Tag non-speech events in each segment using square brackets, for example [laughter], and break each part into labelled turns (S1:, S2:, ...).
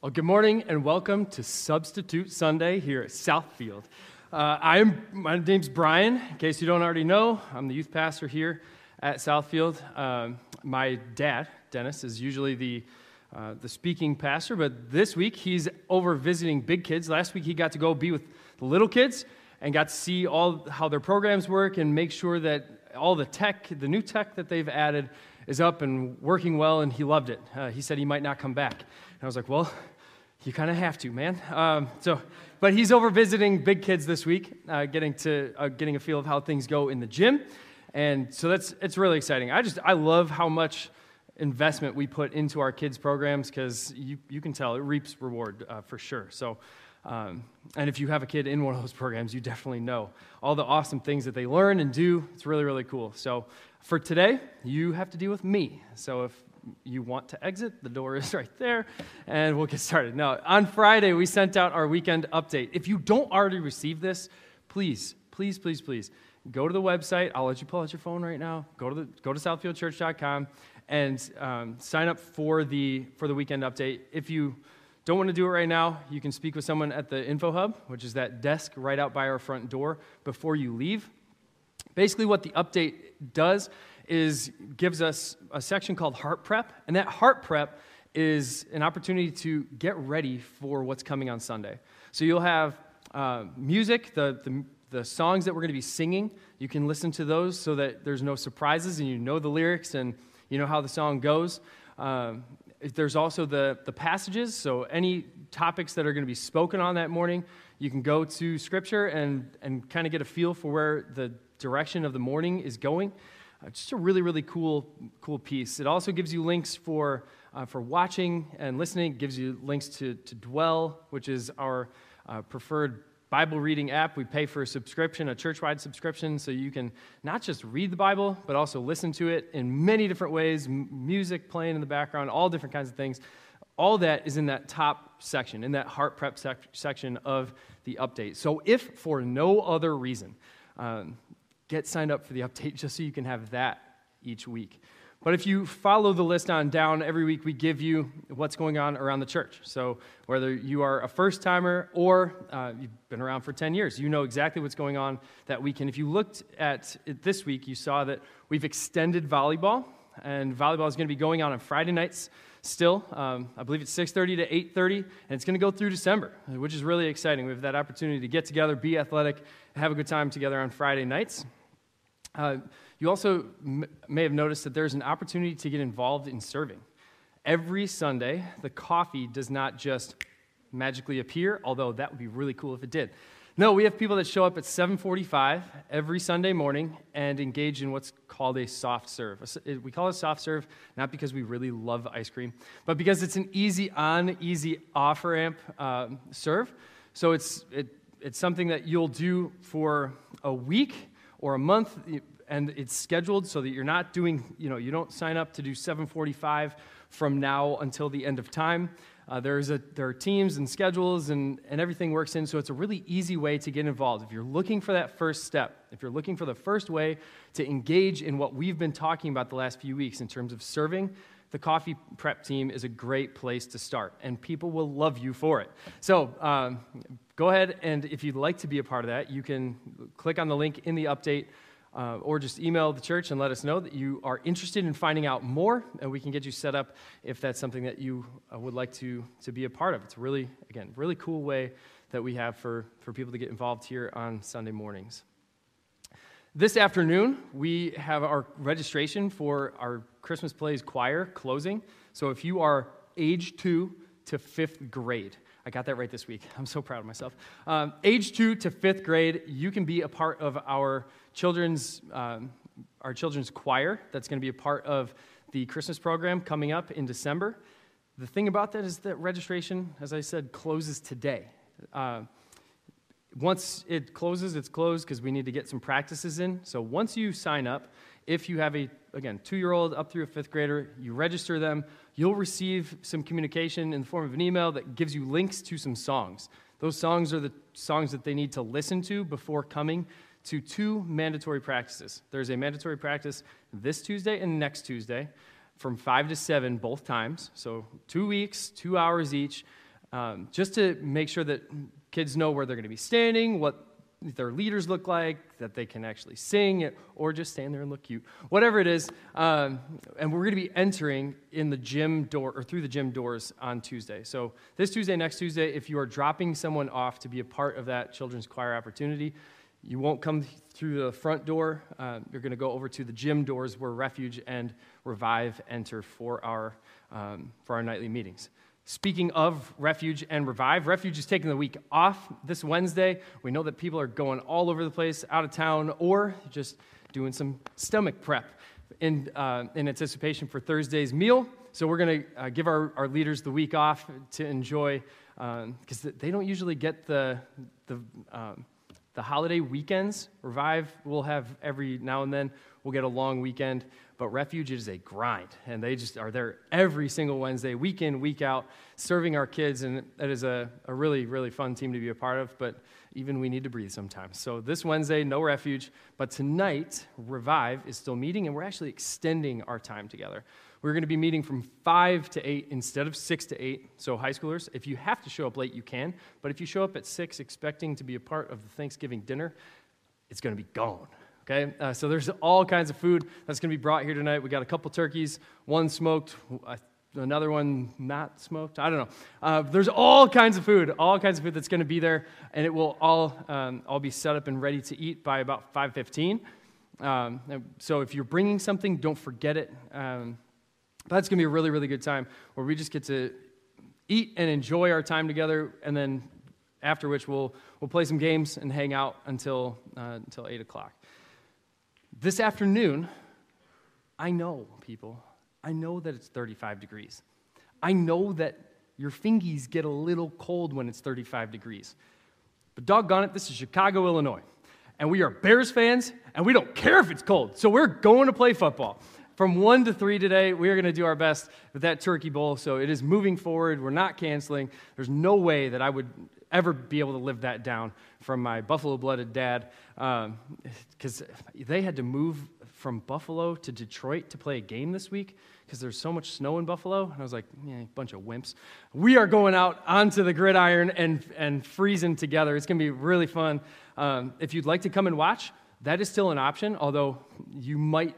S1: Well, good morning and welcome to Substitute Sunday here at Southfield. Uh, I'm, my name's Brian. In case you don't already know, I'm the youth pastor here at Southfield. Um, my dad, Dennis, is usually the, uh, the speaking pastor, but this week he's over visiting big kids. Last week he got to go be with the little kids and got to see all how their programs work and make sure that all the tech, the new tech that they've added, is up and working well, and he loved it. Uh, he said he might not come back. I was like, well, you kind of have to, man. Um, so, but he's over visiting big kids this week, uh, getting to uh, getting a feel of how things go in the gym, and so that's it's really exciting. I just I love how much investment we put into our kids programs because you you can tell it reaps reward uh, for sure. So. Um, and if you have a kid in one of those programs, you definitely know all the awesome things that they learn and do. It's really, really cool. So, for today, you have to deal with me. So, if you want to exit, the door is [laughs] right there, and we'll get started. Now, on Friday, we sent out our weekend update. If you don't already receive this, please, please, please, please go to the website. I'll let you pull out your phone right now. Go to the go to southfieldchurch.com and um, sign up for the for the weekend update. If you don't want to do it right now, you can speak with someone at the info hub, which is that desk right out by our front door before you leave. Basically, what the update does is gives us a section called Heart Prep, and that Heart Prep is an opportunity to get ready for what's coming on Sunday. So you'll have uh, music, the, the, the songs that we're going to be singing. You can listen to those so that there's no surprises and you know the lyrics and you know how the song goes. Um, there's also the, the passages, so any topics that are going to be spoken on that morning, you can go to Scripture and, and kind of get a feel for where the direction of the morning is going. Uh, just a really, really cool, cool piece. It also gives you links for, uh, for watching and listening. It gives you links to, to Dwell, which is our uh, preferred Bible reading app. We pay for a subscription, a church wide subscription, so you can not just read the Bible, but also listen to it in many different ways M- music playing in the background, all different kinds of things. All that is in that top section, in that heart prep sec- section of the update. So, if for no other reason, um, get signed up for the update just so you can have that each week. But if you follow the list on down, every week we give you what's going on around the church. So whether you are a first timer or uh, you've been around for 10 years, you know exactly what's going on that week. And if you looked at it this week, you saw that we've extended volleyball. And volleyball is going to be going on on Friday nights still. Um, I believe it's 6.30 to 8.30, and it's going to go through December, which is really exciting. We have that opportunity to get together, be athletic, have a good time together on Friday nights. Uh, you also m- may have noticed that there's an opportunity to get involved in serving. Every Sunday, the coffee does not just magically appear, although that would be really cool if it did. No, we have people that show up at 7:45 every Sunday morning and engage in what's called a soft serve. We call it soft serve not because we really love ice cream, but because it's an easy on, easy off ramp uh, serve. So it's it, it's something that you'll do for a week or a month and it's scheduled so that you're not doing you know you don't sign up to do 745 from now until the end of time uh, there's a, there are teams and schedules and, and everything works in so it's a really easy way to get involved if you're looking for that first step if you're looking for the first way to engage in what we've been talking about the last few weeks in terms of serving the coffee prep team is a great place to start, and people will love you for it. So um, go ahead, and if you'd like to be a part of that, you can click on the link in the update. Uh, or just email the church and let us know that you are interested in finding out more, and we can get you set up if that's something that you uh, would like to, to be a part of. It's really, again, really cool way that we have for, for people to get involved here on Sunday mornings. This afternoon, we have our registration for our Christmas Plays choir closing. So if you are age two to fifth grade, I got that right this week. I'm so proud of myself. Um, age two to fifth grade, you can be a part of our children's, um, our children's choir. That's going to be a part of the Christmas program coming up in December. The thing about that is that registration, as I said, closes today. Uh, once it closes, it's closed because we need to get some practices in. So once you sign up, if you have a, again, two year old up through a fifth grader, you register them, you'll receive some communication in the form of an email that gives you links to some songs. Those songs are the songs that they need to listen to before coming to two mandatory practices. There's a mandatory practice this Tuesday and next Tuesday from 5 to 7 both times. So two weeks, two hours each. um, just to make sure that kids know where they're going to be standing, what their leaders look like, that they can actually sing, or just stand there and look cute, whatever it is. Um, and we're going to be entering in the gym door or through the gym doors on Tuesday. So this Tuesday, next Tuesday, if you are dropping someone off to be a part of that children's choir opportunity, you won't come through the front door. Uh, you're going to go over to the gym doors where Refuge and Revive enter for our, um, for our nightly meetings. Speaking of Refuge and Revive, Refuge is taking the week off this Wednesday. We know that people are going all over the place, out of town, or just doing some stomach prep in, uh, in anticipation for Thursday's meal. So we're going to uh, give our, our leaders the week off to enjoy, because um, they don't usually get the, the um, the holiday weekends, Revive we'll have every now and then, we'll get a long weekend, but Refuge is a grind. And they just are there every single Wednesday, week in, week out, serving our kids. And that is a, a really, really fun team to be a part of. But even we need to breathe sometimes. So this Wednesday, no Refuge. But tonight, Revive is still meeting, and we're actually extending our time together. We're going to be meeting from 5 to 8 instead of 6 to 8. So, high schoolers, if you have to show up late, you can. But if you show up at 6 expecting to be a part of the Thanksgiving dinner, it's going to be gone. Okay? Uh, so, there's all kinds of food that's going to be brought here tonight. We got a couple turkeys, one smoked, another one not smoked. I don't know. Uh, there's all kinds of food, all kinds of food that's going to be there, and it will all, um, all be set up and ready to eat by about 5:15. Um, so if you're bringing something, don't forget it. Um, that's going to be a really, really good time where we just get to eat and enjoy our time together, and then after which we'll, we'll play some games and hang out until, uh, until 8 o'clock. This afternoon, I know, people, I know that it's 35 degrees. I know that your fingies get a little cold when it's 35 degrees. But doggone it, this is Chicago, Illinois. And we are Bears fans, and we don't care if it's cold. So we're going to play football from 1 to 3 today. We are going to do our best with that turkey bowl. So it is moving forward. We're not canceling. There's no way that I would ever be able to live that down from my buffalo blooded dad because um, they had to move from Buffalo to Detroit to play a game this week because there's so much snow in Buffalo. And I was like, yeah, bunch of wimps. We are going out onto the gridiron and, and freezing together. It's going to be really fun. Um, if you'd like to come and watch, that is still an option, although you might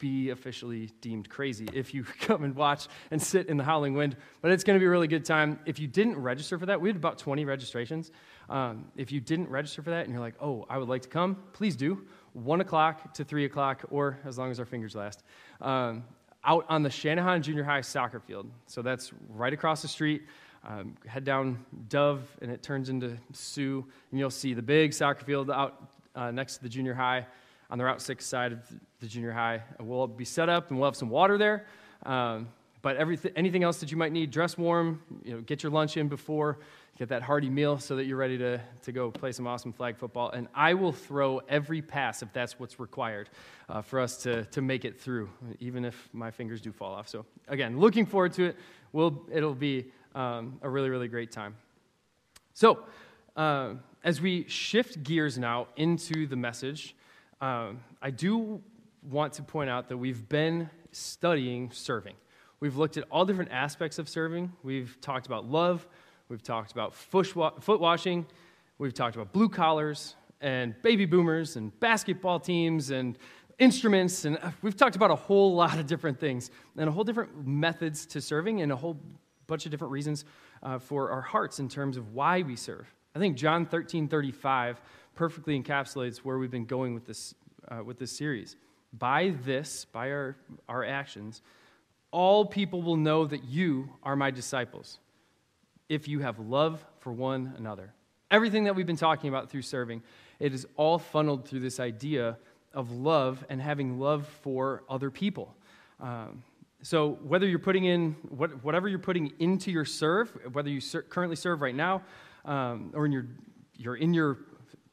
S1: be officially deemed crazy if you [laughs] come and watch and sit in the howling wind. But it's going to be a really good time. If you didn't register for that, we had about 20 registrations. Um, if you didn't register for that and you're like, oh, I would like to come, please do. 1 o'clock to 3 o'clock, or as long as our fingers last. Um, out on the Channahon Junior High soccer field. So that's right across the street. Um, head down Dove, and it turns into Sioux, and you'll see the big soccer field out uh, next to the junior high on the Route 6 side of the junior high. We'll be set up and we'll have some water there. Um, but everything, anything else that you might need, dress warm, you know, get your lunch in before, get that hearty meal so that you're ready to, to go play some awesome flag football. And I will throw every pass if that's what's required uh, for us to, to make it through, even if my fingers do fall off. So, again, looking forward to it. We'll, it'll be um, a really, really great time. So, uh, as we shift gears now into the message, um, I do want to point out that we've been studying serving. We've looked at all different aspects of serving. We've talked about love. We've talked about foot washing. We've talked about blue collars and baby boomers and basketball teams and instruments. And uh, we've talked about a whole [laughs] lot of different things and a whole different methods to serving and a whole bunch of different reasons uh, for our hearts in terms of why we serve. I think John 13 35 perfectly encapsulates where we've been going with this, uh, with this series. By this, by our, our actions, all people will know that you are my disciples if you have love for one another. Everything that we've been talking about through serving, it is all funneled through this idea of love and having love for other people. Um, so whether you're putting in what, whatever you're putting into your serve, whether you ser- currently serve right now, um, or in your, you're in your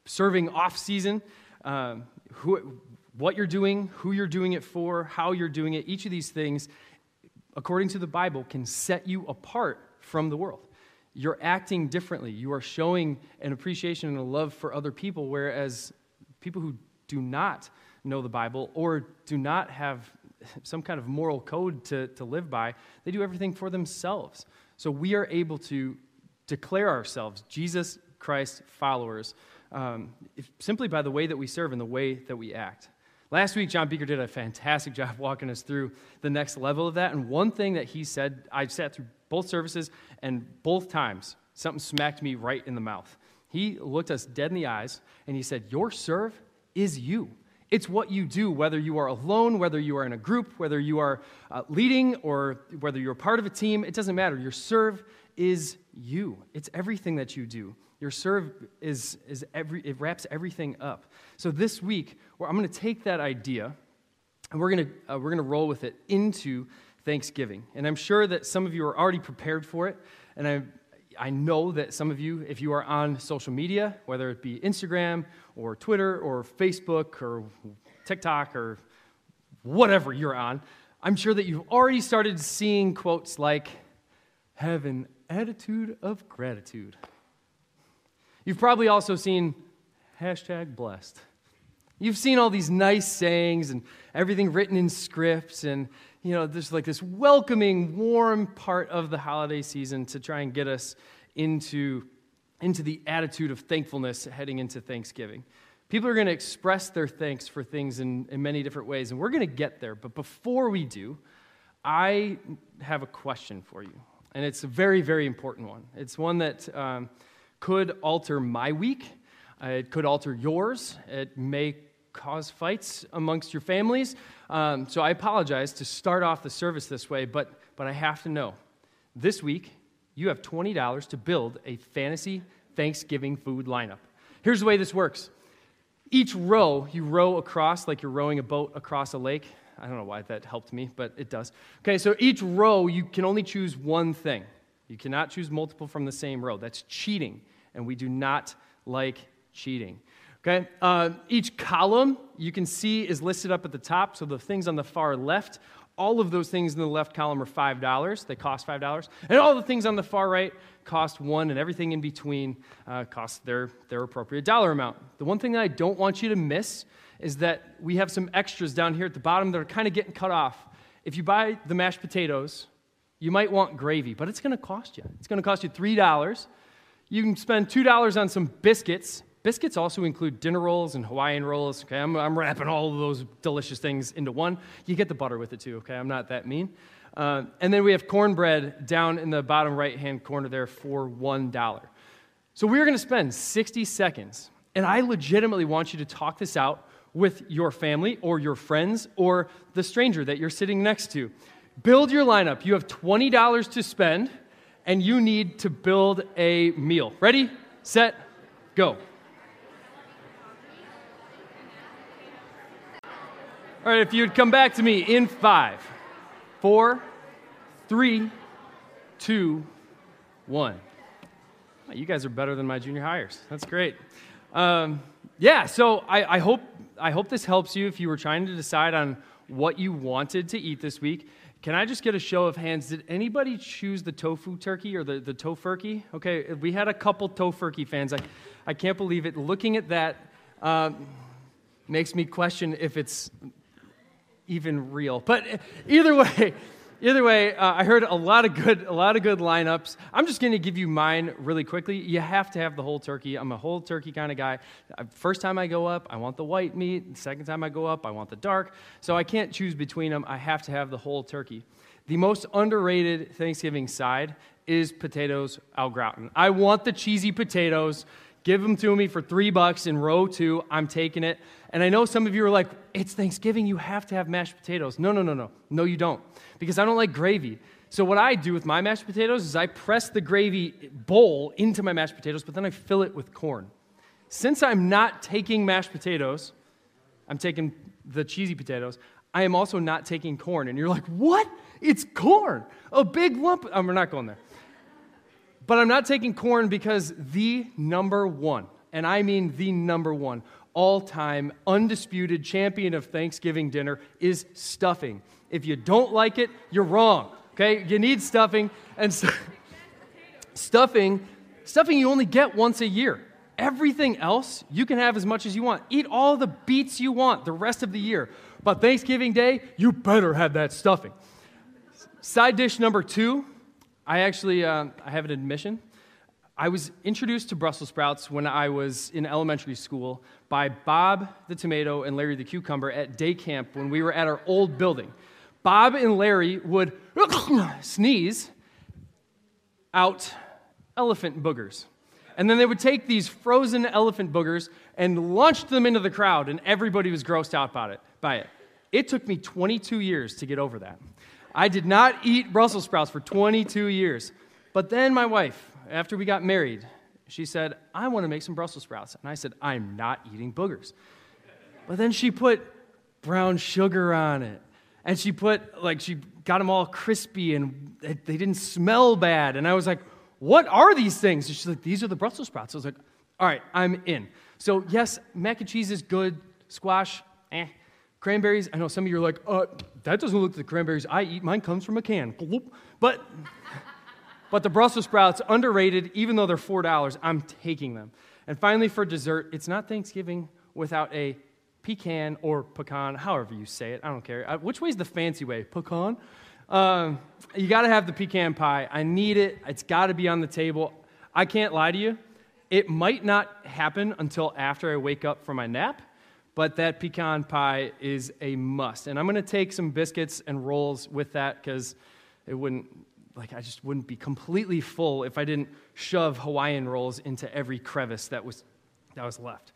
S1: serving off season, um, who, what you're doing, who you're doing it for, how you're doing it, each of these things, according to the Bible, can set you apart from the world. You're acting differently. You are showing an appreciation and a love for other people, whereas people who do not know the Bible or do not have some kind of moral code to, to live by, they do everything for themselves. So we are able to declare ourselves Jesus Christ followers um, if, simply by the way that we serve and the way that we act. Last week, John Beaker did a fantastic [laughs] job walking us through the next level of that. And one thing that he said, I sat through both services, and both times, something smacked me right in the mouth. He looked us dead in the eyes and he said, Your serve is you. It's what you do, whether you are alone, whether you are in a group, whether you are uh, leading, or whether you're part of a team. It doesn't matter. Your serve is you. It's everything that you do. Your serve is, is every, it wraps everything up. So this week, I'm going to take that idea and we're going to, uh, we're going to roll with it into Thanksgiving. And I'm sure that some of you are already prepared for it. And I, I know that some of you, if you are on social media, whether it be Instagram or Twitter or Facebook or TikTok or whatever you're on, I'm sure that you've already started seeing quotes like, have an attitude of gratitude. You've probably also seen hashtag blessed. You've seen all these nice sayings and everything written in scripts, and you know, there's like this welcoming, warm part of the holiday season to try and get us into, into the attitude of thankfulness heading into Thanksgiving. People are going to express their thanks for things in, in many different ways, and we're going to get there. But before we do, I have a question for you, and it's a very, very important one. It's one that um, could alter my week, uh, it could alter yours, it may cause fights amongst your families. Um, so I apologize to start off the service this way, but, but I have to know. This week, you have $20 to build a fantasy Thanksgiving food lineup. Here's the way this works each row, you row across like you're rowing a boat across a lake. I don't know why that helped me, but it does. Okay, so each row, you can only choose one thing. You cannot choose multiple from the same row. That's cheating, and we do not like cheating. Okay? Uh, each column you can see is listed up at the top. So the things on the far left, all of those things in the left column are $5. They cost $5. And all the things on the far right cost one, and everything in between uh, costs their, their appropriate dollar amount. The one thing that I don't want you to miss is that we have some extras down here at the bottom that are kind of getting cut off. If you buy the mashed potatoes, you might want gravy, but it's going to cost you. It's going to cost you $3. You can spend $2 on some biscuits Biscuits also include dinner rolls and Hawaiian rolls. Okay, I'm, I'm wrapping all of those delicious things into one. You get the butter with it too, okay? I'm not that mean. Uh, and then we have cornbread down in the bottom right hand corner there for $1. So we're going to spend 60 seconds, and I legitimately want you to talk this out with your family or your friends or the stranger that you're sitting next to. Build your lineup. You have $20 to spend, and you need to build a meal. Ready, set, go. All right, if you'd come back to me in five, four, three, two, one. You guys are better than my junior hires. That's great. Um, yeah, so I, I, hope, I hope this helps you if you were trying to decide on what you wanted to eat this week. Can I just get a show of hands? Did anybody choose the tofu turkey or the, the tofurkey? Okay, we had a couple tofurkey fans. I, I can't believe it. Looking at that um, makes me question if it's even real. But either way, either way, uh, I heard a lot of good, a lot of good lineups. I'm just going to give you mine really quickly. You have to have the whole turkey. I'm a whole turkey kind of guy. Uh, first time I go up, I want the white meat. Second time I go up, I want the dark. So I can't choose between them. I have to have the whole turkey. The most underrated Thanksgiving side is potatoes au gratin. I want the cheesy potatoes. Give them to me for three bucks in row two. I'm taking it. And I know some of you are like, it's Thanksgiving, you have to have mashed potatoes. No, no, no, no. No, you don't. Because I don't like gravy. So what I do with my mashed potatoes is I press the gravy bowl into my mashed potatoes, but then I fill it with corn. Since I'm not taking mashed potatoes, I'm taking the cheesy potatoes, I am also not taking corn. And you're like, what? It's corn. A big lump. Oh, we're not going there. But I'm not taking corn because the number one, and I mean the number one, all time undisputed champion of Thanksgiving dinner is stuffing. If you don't like it, you're wrong. Okay? You need stuffing and st- stuffing stuffing you only get once a year. Everything else you can have as much as you want. Eat all the beets you want the rest of the year. But Thanksgiving Day, you better have that stuffing. Side dish number two, I actually uh, I have an admission. I was introduced to Brussels sprouts when I was in elementary school by Bob the tomato and Larry the cucumber at day camp when we were at our old building. Bob and Larry would [clears throat] sneeze out elephant boogers. And then they would take these frozen elephant boogers and launch them into the crowd, and everybody was grossed out by it. By it. It took me 22 years to get over that. I did not eat Brussels sprouts for 22 years. But then my wife, after we got married, she said, I want to make some Brussels sprouts. And I said, I'm not eating boogers. But then she put brown sugar on it. And she put, like, she got them all crispy and they didn't smell bad. And I was like, what are these things? And she's like, these are the Brussels sprouts. I was like, all right, I'm in. So, yes, mac and cheese is good. Squash, eh. Cranberries, I know some of you are like, uh, that doesn't look like the cranberries I eat. Mine comes from a can. But, but the Brussels sprouts, underrated, even though they're $4, I'm taking them. And finally, for dessert, it's not Thanksgiving without a pecan or pecan, however you say it. I don't care. Uh, which way is the fancy way? Pecan? Um, you got to have the pecan pie. I need it. It's got to be on the table. I can't lie to you. It might not happen until after I wake up from my nap, but that pecan pie is a must. And I'm going to take some biscuits and rolls with that because it wouldn't, like, I just wouldn't be completely full if I didn't shove Hawaiian rolls into every crevice that was, that was left.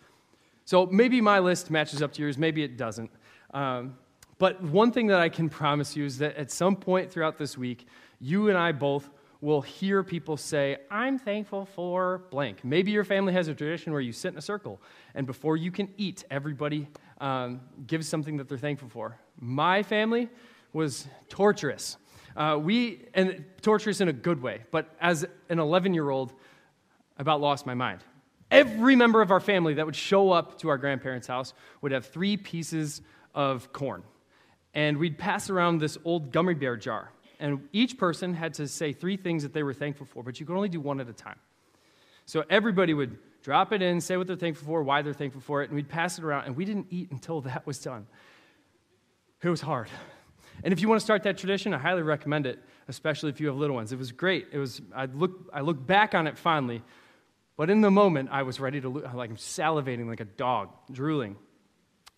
S1: So maybe my list matches up to yours, maybe it doesn't. Um, but one thing that I can promise you is that at some point throughout this week, you and I both will hear people say, I'm thankful for blank. Maybe your family has a tradition where you sit in a circle, and before you can eat, everybody um, gives something that they're thankful for. My family was torturous. Uh, we, and torturous in a good way, but as an 11 year old, I about lost my mind. Every member of our family that would show up to our grandparents' house would have three pieces of corn and we'd pass around this old gummy bear jar. And each person had to say three things that they were thankful for, but you could only do one at a time. So everybody would drop it in, say what they're thankful for, why they're thankful for it, and we'd pass it around, and we didn't eat until [laughs] that was done. It was hard. And if you want to start that tradition, I highly recommend it, especially if you have little ones. It was great. It was, I look, I look back on it fondly, but in the moment, I was ready to, like, I'm salivating like a dog, drooling.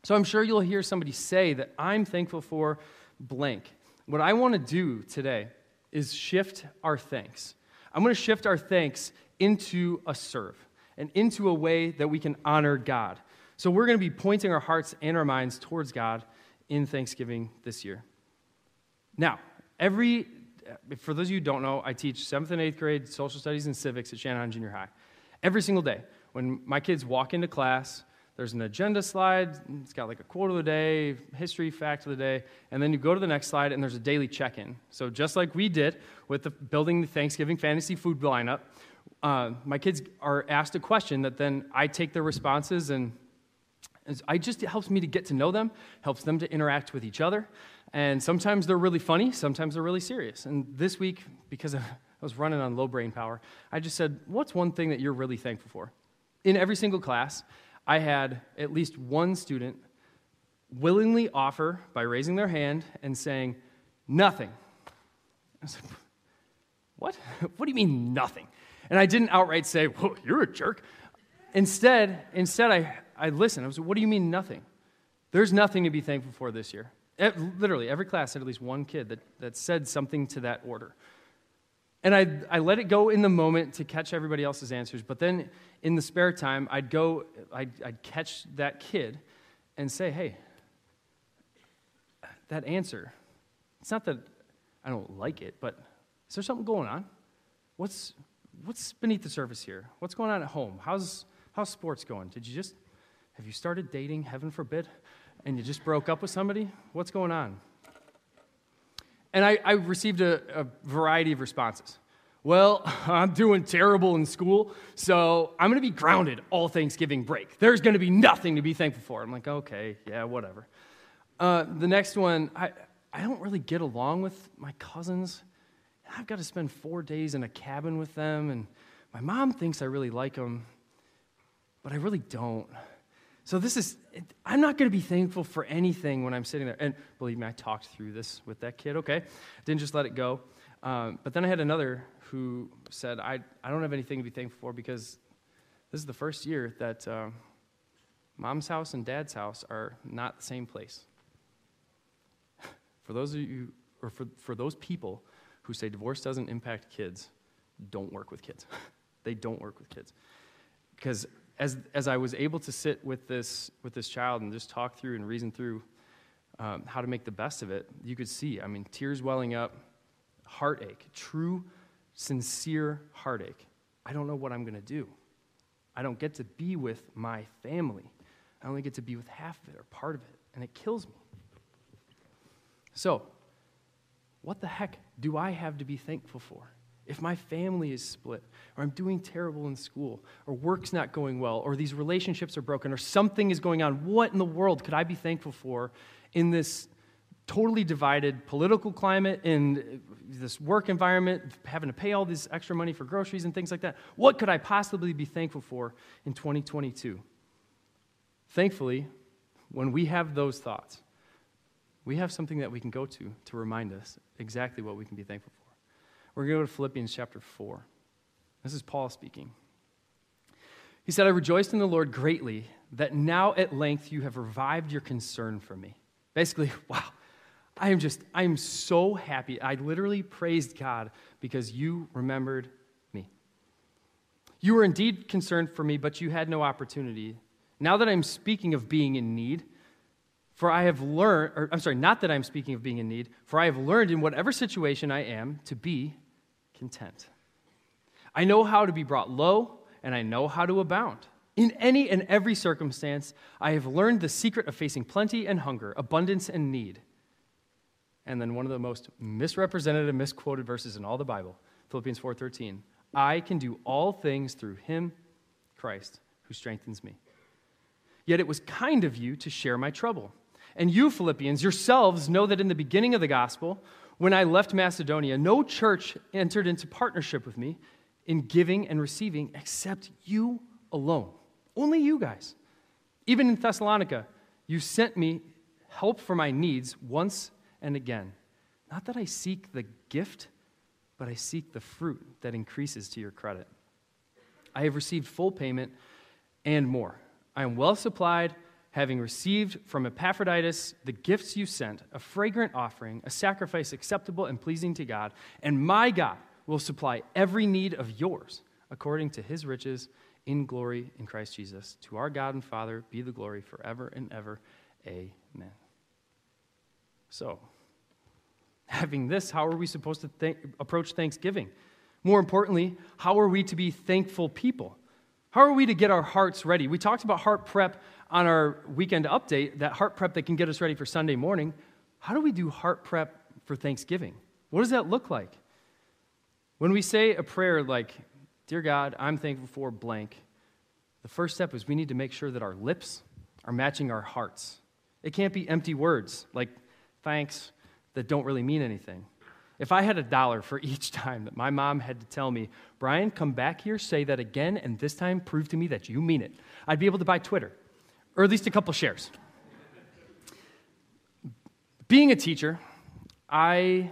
S1: So I'm sure you'll hear somebody say that I'm thankful for blank. What I want to do today is shift our thanks. I'm going to shift our thanks into a serve and into a way that we can honor God. So we're going to be pointing our hearts and our minds towards God in Thanksgiving this year. Now, every for those of you who don't know, I teach seventh and eighth grade social studies and civics at Channahon Junior High. Every single day, when my kids walk into class, there's an agenda slide. It's got like a quote of the day, history fact of the day, and then you go to the next slide and there's a daily check in. So, just like we did with the building the Thanksgiving fantasy food lineup, uh, my kids are asked a question that then I take their responses and I just it helps me to get to know them, helps them to interact with each other. And sometimes they're really funny, sometimes they're really serious. And this week, because [laughs] I was running on low brain power, I just said, What's one thing that you're really thankful for? In every single class, I had at least one student willingly offer by raising their hand and saying, Nothing. I was like, What? [laughs] what do you mean, nothing? And I didn't outright say, Whoa, you're a jerk. Instead, instead I, I listened. I was like, What do you mean, nothing? There's nothing to be thankful for this year. Literally, every class had at least one kid that, that said something to that order. And I, I let it go in the moment to catch everybody else's answers. But then in the spare time, I'd go, I'd, I'd catch that kid and say, hey, that answer, it's not that I don't like it, but is there something going on? What's, what's beneath the surface here? What's going on at home? How's, how's sports going? Did you just, have you started dating, heaven forbid, and you just broke up with somebody? What's going on? And I, I received a, a variety of responses. Well, [laughs] I'm doing terrible in school, so I'm going to be grounded all Thanksgiving break. There's going to be nothing to be thankful for. I'm like, okay, yeah, whatever. Uh, the next one, I, I don't really get along with my cousins. I've got to spend four days in a cabin with them, and my mom thinks I really like them, but I really don't. So this is, I'm not going to be thankful for anything when I'm sitting there. And believe me, I talked through this with that kid, okay? Didn't just let it go. Um, but then I had another who said, I, I don't have anything to be thankful for because this is the first year that uh, mom's house and dad's house are not the same place. for those of you, or for, for those people who say divorce doesn't impact kids, don't work with kids. [laughs] they don't work with kids. Because as, as I was able to sit with this, with this child and just talk through and reason through um, how to make the best of it, you could see, I mean, tears welling up, heartache, true, sincere heartache. I don't know what I'm going to do. I don't get to be with my family. I only get to be with half of it or part of it, and it kills me. So, what the heck do I have to be thankful for? If my family is split, or I'm doing terrible in school, or work's not going well, or these relationships are broken, or something is going on, what in the world could I be thankful for in this totally divided political climate, in this work environment, having to pay all this extra money for groceries and things like that? What could I possibly be thankful for in 2022? Thankfully, when we have those thoughts, we have something that we can go to to remind us exactly what we can be thankful for. We're going to go to Philippians chapter 4. This is Paul speaking. He said, I rejoiced in the Lord greatly that now at length you have revived your concern for me. Basically, [laughs] wow, I am just, I am so happy. I literally praised God because you remembered me. You were indeed concerned for me, but you had no opportunity. Now that I'm speaking of being in need, for I have learned, or I'm sorry, not that I'm speaking of being in need, for I have learned in whatever situation I am to be content. I know how to be brought low, and I know how to abound. In any and every circumstance, I have learned the secret of facing plenty and hunger, abundance and need. And then one of the most misrepresented and misquoted verses in all the Bible, Philippians 4:13. I can do all things through him, Christ, who strengthens me. Yet it was kind of you to share my trouble. And you, Philippians, yourselves know that in the beginning of the gospel, when I left Macedonia, no church entered into partnership with me in giving and receiving except you alone. Only you guys. Even in Thessalonica, you sent me help for my needs once and again. Not that I seek the gift, but I seek the fruit that increases to your credit. I have received full payment and more. I am well supplied having received from Epaphroditus the gifts you sent, a fragrant offering, a sacrifice acceptable and pleasing to God, and my God will supply every need of yours according to his riches in glory in Christ Jesus. To our God and Father be the glory forever and ever. Amen. So, having this, how are we supposed to approach Thanksgiving? More importantly, how are we to be thankful people? How are we to get our hearts ready? We talked about heart prep on our weekend update, that heart prep that can get us ready for Sunday morning, how do we do heart prep for Thanksgiving? What does that look like? When we say a prayer like, Dear God, I'm thankful for blank, the first step is we need to make sure that our lips are matching our hearts. It can't be empty words like thanks that don't really mean anything. If I had a dollar for [laughs] each time that my mom had to tell me, Brian, come back here, say that again, and this time prove to me that you mean it, I'd be able to buy Twitter or at least a couple shares. Being a teacher, I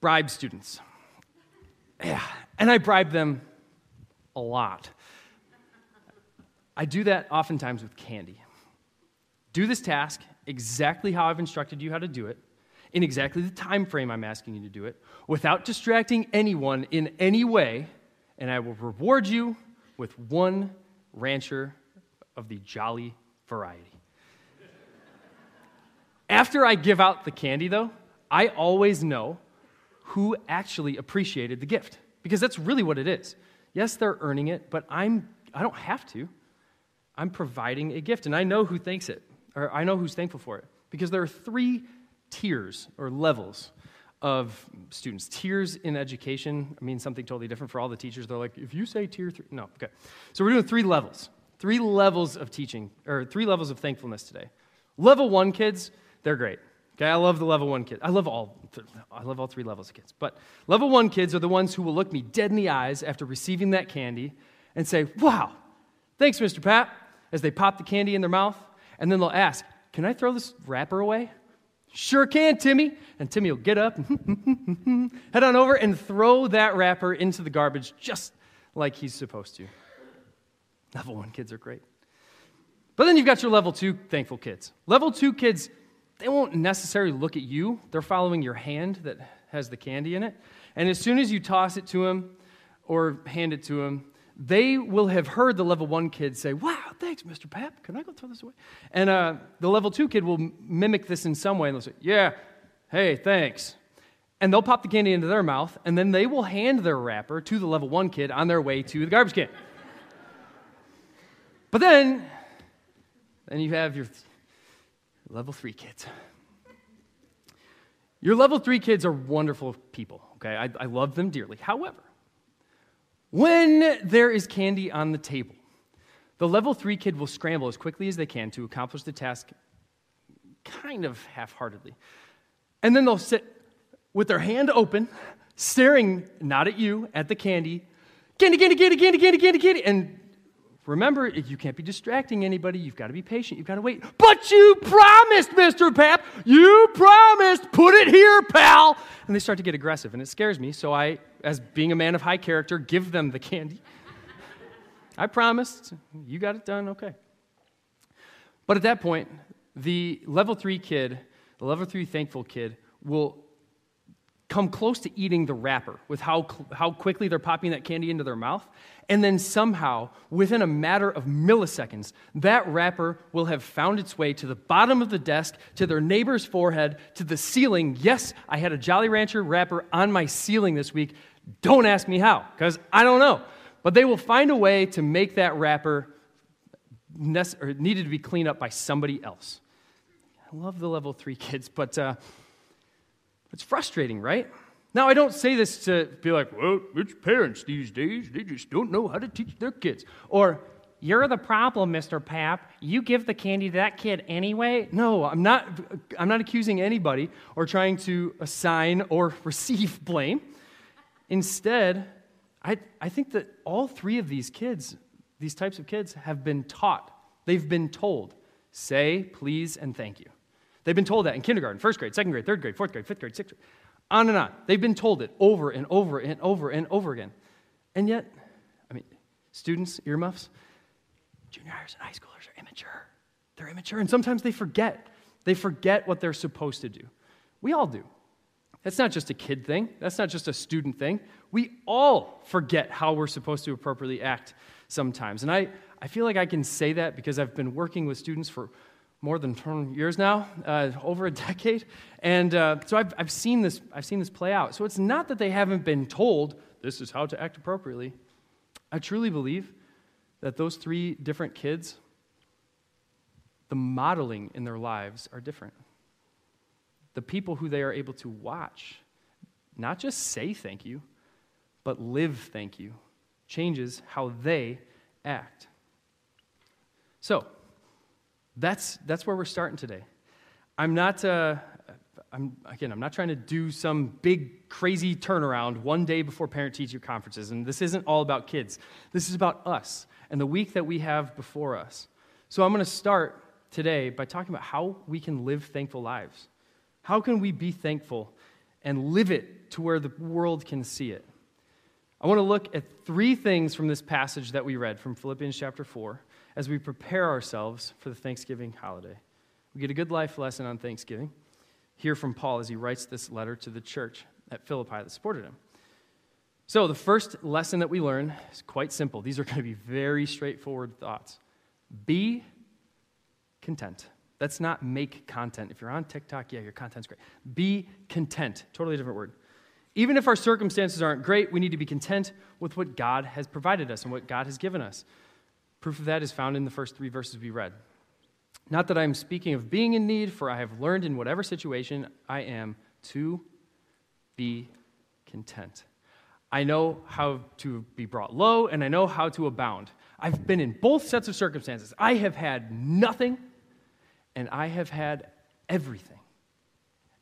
S1: bribe students. Yeah, and I bribe them a lot. I do that oftentimes with candy. Do this task exactly how I've instructed you how to do it, in exactly the time frame I'm asking you to do it, without distracting anyone in any way, and I will reward you with one rancher of the jolly variety. After I give out the candy, though, I always know who actually appreciated the gift because that's really what it is. Yes, they're earning it, but I'm, I don't have to. I'm providing a gift, and I know who thanks it, or I know who's thankful for it because there are three tiers or levels of students. Tiers in education means something totally different for all the teachers. They're like, if you say tier three, no, okay. So we're doing three levels. Three levels of teaching, or three levels of thankfulness today. Level one kids, they're great. Okay, I love the level one kids. I love all, I love all three levels of kids. But level one kids are the ones who will look me dead in the eyes after receiving that candy and say, "Wow, thanks, Mr. Pat," as they pop the candy in their mouth, and then they'll ask, "Can I throw this wrapper away?" Sure can, Timmy. And Timmy will get up, [laughs] head on over, and throw that wrapper into the garbage just like he's supposed to. Level one kids are great. But then you've got your level two thankful kids. Level two kids, they won't necessarily look at you, they're following your hand that has the candy in it. And as soon as you toss it to them or hand it to them, they will have heard the level one kid say, Wow, thanks, Mr. Pap. Can I go throw this away? And uh, the level two kid will mimic this in some way and they'll say, Yeah, hey, thanks. And they'll pop the candy into their mouth and then they will hand their wrapper to the level one kid on their way to the garbage can. But then, then you have your level three kids. Your level three kids are wonderful people, okay? I, I love them dearly. However, when there is candy on the table, the level three kid will scramble as quickly as they can to accomplish the task kind of half heartedly. And then they'll sit with their hand open, staring not at you, at the candy. Candy, candy, candy, candy, candy, candy, candy. And remember, you can't be distracting anybody. You've got to be patient. You've got to wait. But you promised, Mr. Pap. You promised. Put it here, pal. And they start to get aggressive, and it scares me. So I as being a man of high character, give them the candy. [laughs] I promised. You got it done. Okay. But at that point, the level three kid, the level three thankful kid, will come close to eating the wrapper with how, how quickly they're popping that candy into their mouth. And then somehow, within a matter of milliseconds, that wrapper will have found its way to the bottom of the desk, to their neighbor's forehead, to the ceiling. Yes, I had a Jolly Rancher wrapper on my ceiling this week don't ask me how, because I don't know. But they will find a way to make that wrapper nece- needed to be cleaned up by somebody else. I love the level three kids, but uh, it's frustrating, right? Now, I don't say this to be like, well, it's parents these days. They just don't know how to teach their kids. Or, you're the problem, Mr. Pap. You give the candy to that kid anyway. No, I'm not, I'm not accusing anybody or trying to assign or [laughs] receive blame. Instead, I, I think that all three of these kids, these types of kids, have been taught. They've been told, say, please, and thank you. They've been told that in kindergarten, first grade, second grade, third grade, fourth grade, fifth grade, sixth grade, on and on. They've been told it over and over and over and over again. And yet, I mean, students, earmuffs, junior hires and high schoolers are immature. They're immature, and sometimes they forget. They forget what they're supposed to do. We all do. That's not just a kid thing, that's not just a student thing. We all forget how we're supposed to appropriately act sometimes. And I, I feel like I can say that because I've been working with students for more than 10 years now, uh, over a decade. And uh, so I've, I've, seen this, I've seen this play out. So it's not that they haven't been told this is how to act appropriately. I truly believe that those three different kids, the modeling in their lives are different the people who they are able to watch, not just say thank you, but live thank you, changes how they act. So, that's, that's where we're starting today. I'm not, uh, I'm, again, I'm not trying to do some big, crazy turnaround one day before parent teacher conferences. And this isn't all about kids. This is about us and the week that we have before us. So I'm going to start today by talking about how we can live thankful lives. How can we be thankful and live it to where the world can see it? I want to look at three things from this passage that we read from Philippians chapter 4 as we prepare ourselves for the Thanksgiving holiday. We get a good life lesson on Thanksgiving. Hear from Paul as he writes this letter to the church at Philippi that supported him. So, the first lesson that we learn is quite simple. These are going to be very straightforward thoughts. Be content. Let's not make content. If you're on TikTok, yeah, your content's great. Be content. Totally different word. Even if our circumstances aren't great, we need to be content with what God has provided us and what God has given us. Proof of that is found in the first three verses we read. Not that I'm speaking of being in need, for I have learned in whatever situation I am to be content. I know how to be brought low, and I know how to abound. I've been in both sets of circumstances. I have had nothing and I have had everything.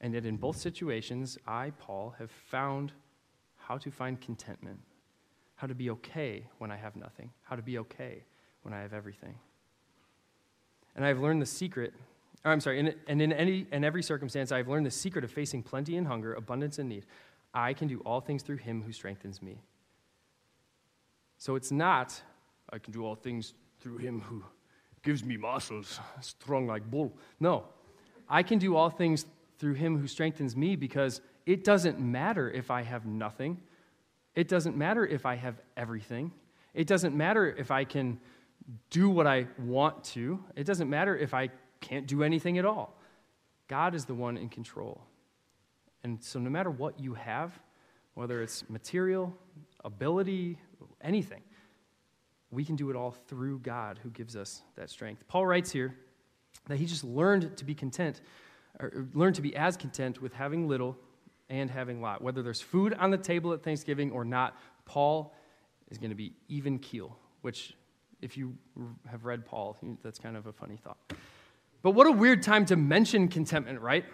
S1: And yet, in both situations, I, Paul, have found how to find contentment, how to be okay when I have nothing, how to be okay when I have everything. And I've learned the secret I'm sorry, in, and in any and every circumstance, I have learned the secret of facing plenty and hunger, abundance and need. I can do all things through him who strengthens me. So it's not, I can do all things through him who gives me muscles, strong like bull. No, I can do all things through him who strengthens me because it doesn't matter if I have nothing. It doesn't matter if I have everything. It doesn't matter if I can do what I want to. It doesn't matter if I can't do anything at all. God is the one in control. And so, no matter what you have, whether it's material, ability, anything, we can do it all through God who gives us that strength. Paul writes here that he just learned to be content, or learned to be as content with having little and having a lot. Whether there's food on the table at Thanksgiving or not, Paul is going to be even keel, which, if you have read Paul, that's kind of a funny thought. But what a weird time to mention contentment, right?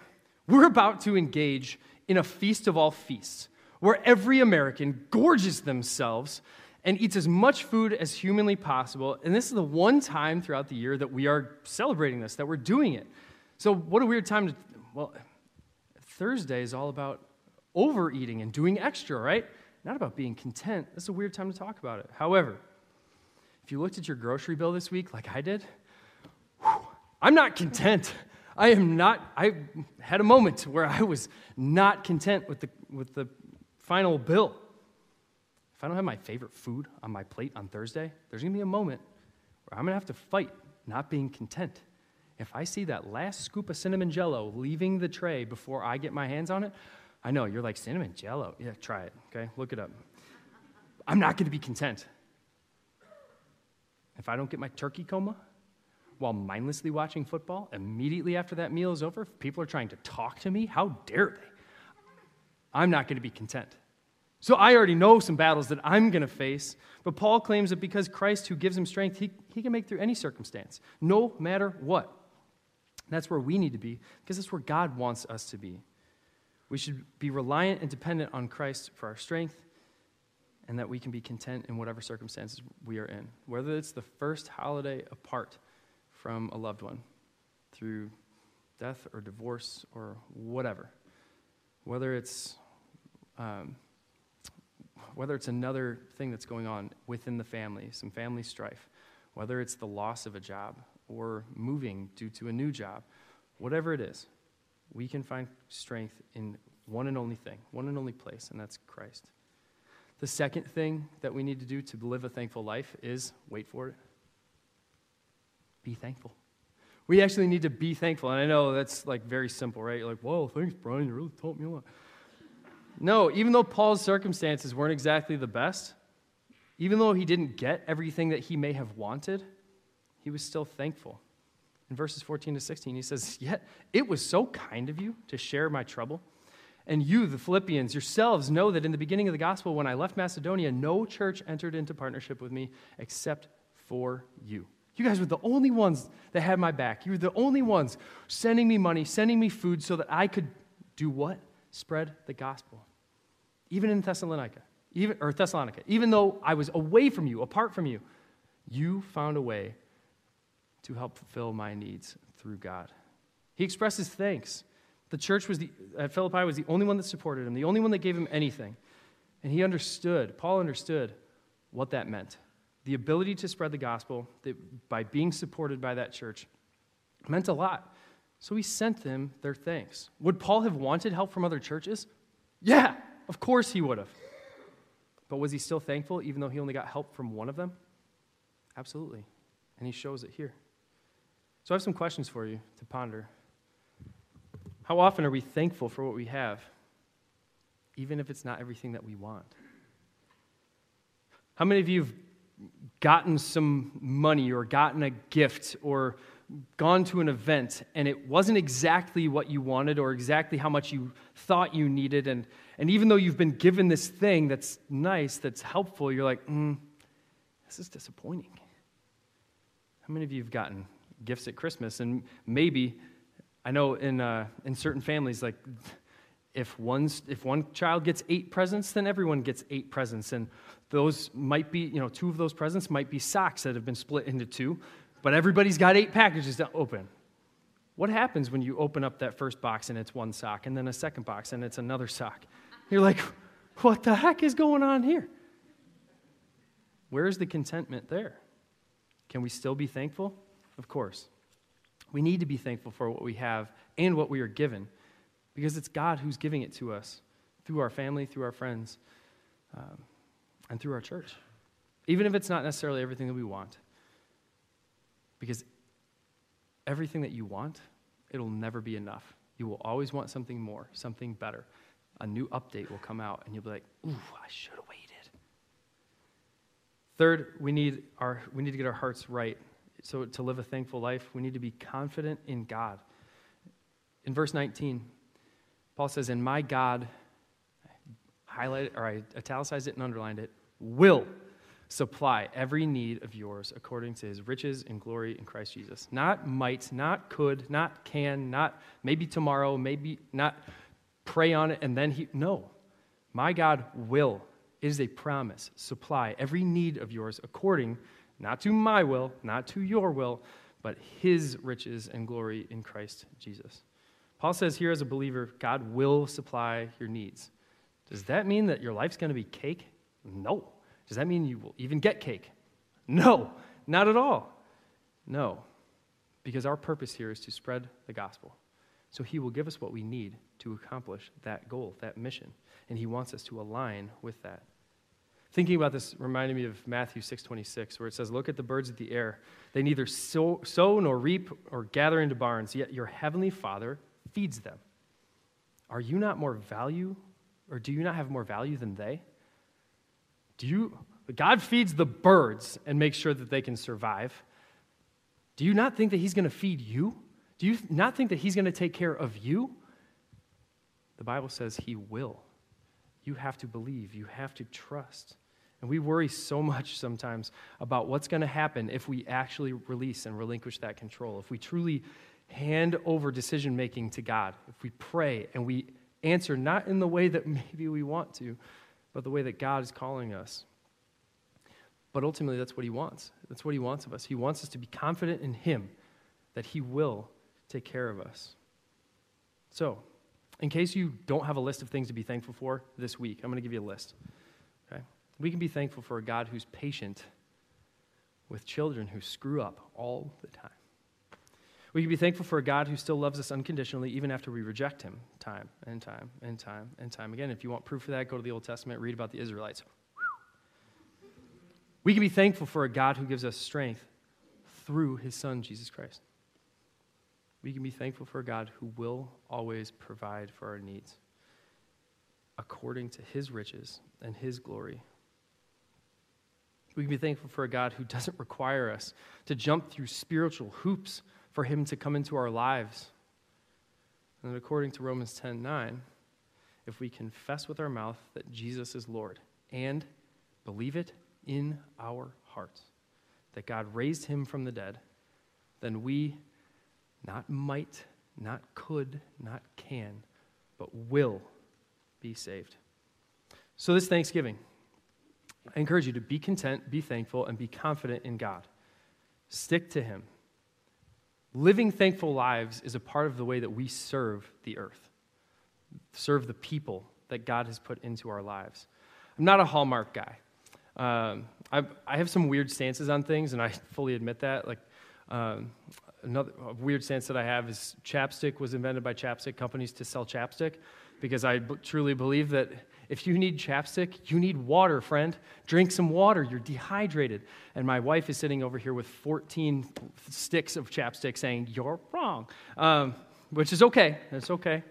S1: We're about to engage in a feast of all feasts, where every American gorges themselves and eats as much food as humanly possible. And this is the one time throughout the year that we are celebrating this, that we're doing it. So, what a weird time to, well, Thursday is all about overeating and doing extra, right? Not about being content. That's a weird time to talk about it. However, if you looked at your grocery bill this week, like I did, whew, I'm not content. I am not, I had a moment where I was not content with the, with the final bill. If I don't have my favorite food on my plate on Thursday, there's to be a moment where I'm to have to fight not being content. If I see that last scoop of cinnamon jello leaving the tray before I get my hands on it, I know you're like, cinnamon jello. Yeah, try it, okay? Look it up. I'm not to be content. If I don't get my turkey coma, while mindlessly watching football immediately after that meal is over, if people are trying to talk to me, how dare they? I'm not going to be content. So I already know some battles that I'm going to face, but Paul claims that because Christ, who gives him strength, he, he can make through any circumstance, no matter what. That's where we need to be, because that's where God wants us to be. We should be reliant and dependent on Christ for our strength, and that we can be content in whatever circumstances we are in, whether it's the first holiday apart from a loved one through death or divorce or whatever. Whether it's, um, whether it's another thing that's going on within the family, some family strife, whether it's the loss of a job or moving due to a new job, whatever it is, we can find strength in one and only thing, one and only place, and that's Christ. The second thing that we need to do to live a thankful life is wait for it be thankful. We actually need to be thankful. And I know that's like very simple, right? You're like, whoa, thanks, Brian. You really taught me a lot. No, even though Paul's circumstances weren't exactly the best, even though he didn't get everything that he may have wanted, he was still thankful. In verses 14 to 16, he says, Yet it was so kind of you to share my trouble. And you, the Philippians, yourselves know that in the beginning of the gospel, when I left Macedonia, no church entered into partnership with me except for you. You guys were the only ones that had my back. You were the only ones sending me money, sending me food so that I could do what? Spread the gospel. Even in Thessalonica, even, or Thessalonica, even though I was away from you, apart from you, you found a way to help fulfill my needs through God. He expresses thanks. The church was the, at Philippi was the only one that supported him, the only one that gave him anything. And he understood, Paul understood what that meant the ability to spread the gospel that, by being supported by that church meant a lot. So he sent them their thanks. Would Paul have wanted help from other churches? Yeah, of course he would have. But was he still thankful even though he only got help from one of them? Absolutely. And he shows it here. So I have some questions for you to ponder. How often are we thankful for what we have, even if it's not everything that we want? How many of you have gotten some money or gotten a gift or gone to an event and it wasn't exactly what you wanted or exactly how much you thought you needed. And, and even though you've been given this thing that's nice, that's helpful, you're like, mm, this is disappointing. How many of you have gotten gifts at Christmas? And maybe, I know in, uh, in certain families, like, if, one's, if one child gets eight presents, then everyone gets eight presents. And those might be, you know, two of those presents might be socks that have been split into two, but everybody's got eight packages to open. What happens when you open up that first box and it's one sock, and then a second box and it's another sock? You're like, what the heck is going on here? Where's the contentment there? Can we still be thankful? Of course. We need to be thankful for what we have and what we are given because it's God who's giving it to us through our family, through our friends, um, and through our church. Even if it's not necessarily everything that we want. Because everything that you want, it'll never be enough. You will always want something more, something better. A new update will come out, and you'll be like, ooh, I should have waited. Third, we need, our, we need to get our hearts right. So, to live a thankful life, we need to be confident in God. In verse 19, Paul says, And my God, I highlighted or I italicized it and underlined it, will supply every need of yours according to his riches and glory in Christ Jesus. Not might, not could, not can, not maybe tomorrow, maybe not pray on it and then he. No. My God will it is a promise. Supply every need of yours according, not to my will, not to your will, but his riches and glory in Christ Jesus. Paul says here as a believer, God will supply your needs. Does that mean that your life's going to be cake? No. Does that mean you will even get cake? No, not at all. No, because our purpose here is to spread the gospel. So he will give us what we need to accomplish that goal, that mission and he wants us to align with that. Thinking about this reminded me of Matthew 6:26 where it says, "Look at the birds of the air. They neither sow, sow nor reap or gather into barns, yet your heavenly Father feeds them. Are you not more value or do you not have more value than they? Do you God feeds the birds and makes sure that they can survive. Do you not think that he's going to feed you? Do you not think that he's going to take care of you? The Bible says he will you have to believe, you have to trust. And we worry so [laughs] much sometimes about what's going to happen if we actually release and relinquish that control. If we truly hand over decision making to God, if we pray and we answer not in the way that [laughs] maybe we want to, but the way that God is calling us. But ultimately, that's what He wants. That's what He wants of us. He wants us to be confident in Him that He will take care of us. So, in case you don't have a list of things to be thankful for this week, I'm going to give you a list. Okay? We can be thankful for a God who's patient with children who screw up all the time. We can be thankful for a God who still loves us unconditionally even after we reject him time and time and time and time again. If you want proof of that, go to the Old Testament, read about the Israelites. We can be thankful for a God who gives us strength through his Son, Jesus Christ we can be thankful for a God who will always provide for our needs according to his riches and his glory. We can be thankful for a God who doesn't require us to jump through spiritual hoops for him to come into our lives. And according to Romans 10 9, if we confess with our mouth that Jesus is Lord and believe it in our hearts that God raised him from the dead, then we not might, not could, not can, but will be saved. So, this Thanksgiving, I encourage you to be content, be thankful, and be confident in God. Stick to Him. Living thankful lives is a part of the way that we serve the earth, serve the people that God has put into our lives. I'm not a Hallmark guy. Um, I, I, have some weird stances on things, and I fully admit that. Like, um, another weird sense that I have is chapstick was invented by chapstick companies to sell chapstick because I b- truly believe that if you need chapstick, you need water, friend. Drink some water. You're dehydrated. And my wife is sitting over here with 14 sticks of chapstick saying, You're wrong, um, which is okay. It's okay.